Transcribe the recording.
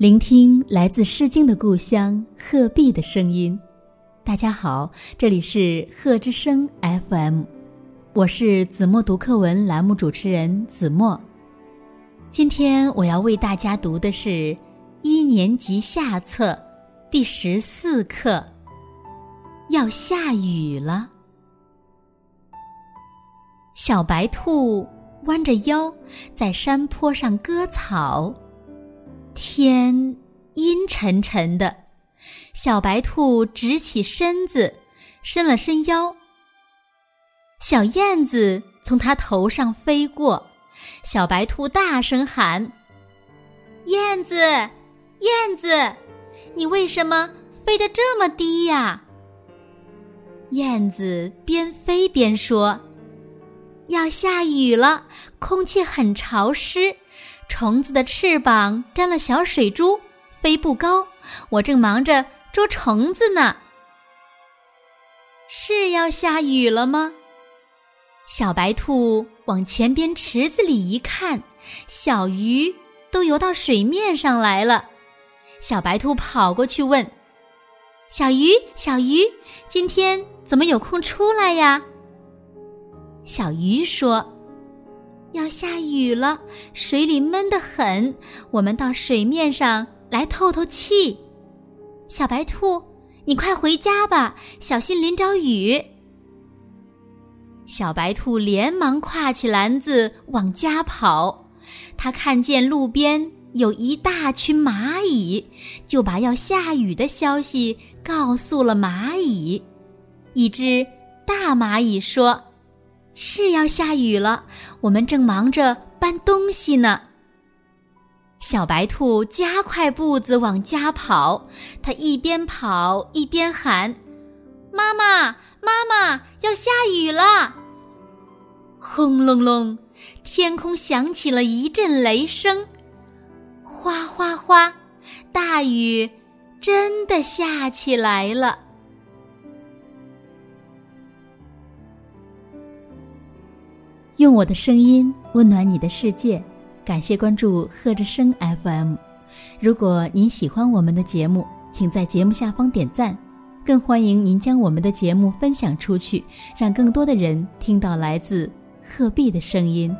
聆听来自《诗经》的故乡鹤壁的声音。大家好，这里是鹤之声 FM，我是子墨读课文栏目主持人子墨。今天我要为大家读的是一年级下册第十四课。要下雨了，小白兔弯着腰在山坡上割草。天阴沉沉的，小白兔直起身子，伸了伸腰。小燕子从它头上飞过，小白兔大声喊：“燕子，燕子，你为什么飞得这么低呀？”燕子边飞边说：“要下雨了，空气很潮湿。”虫子的翅膀沾了小水珠，飞不高。我正忙着捉虫子呢。是要下雨了吗？小白兔往前边池子里一看，小鱼都游到水面上来了。小白兔跑过去问：“小鱼，小鱼，今天怎么有空出来呀？”小鱼说。要下雨了，水里闷得很，我们到水面上来透透气。小白兔，你快回家吧，小心淋着雨。小白兔连忙挎起篮子往家跑，他看见路边有一大群蚂蚁，就把要下雨的消息告诉了蚂蚁。一只大蚂蚁说。是要下雨了，我们正忙着搬东西呢。小白兔加快步子往家跑，它一边跑一边喊：“妈妈，妈妈，要下雨了！”轰隆隆，天空响起了一阵雷声，哗哗哗，大雨真的下起来了。用我的声音温暖你的世界，感谢关注贺之声 FM。如果您喜欢我们的节目，请在节目下方点赞，更欢迎您将我们的节目分享出去，让更多的人听到来自鹤壁的声音。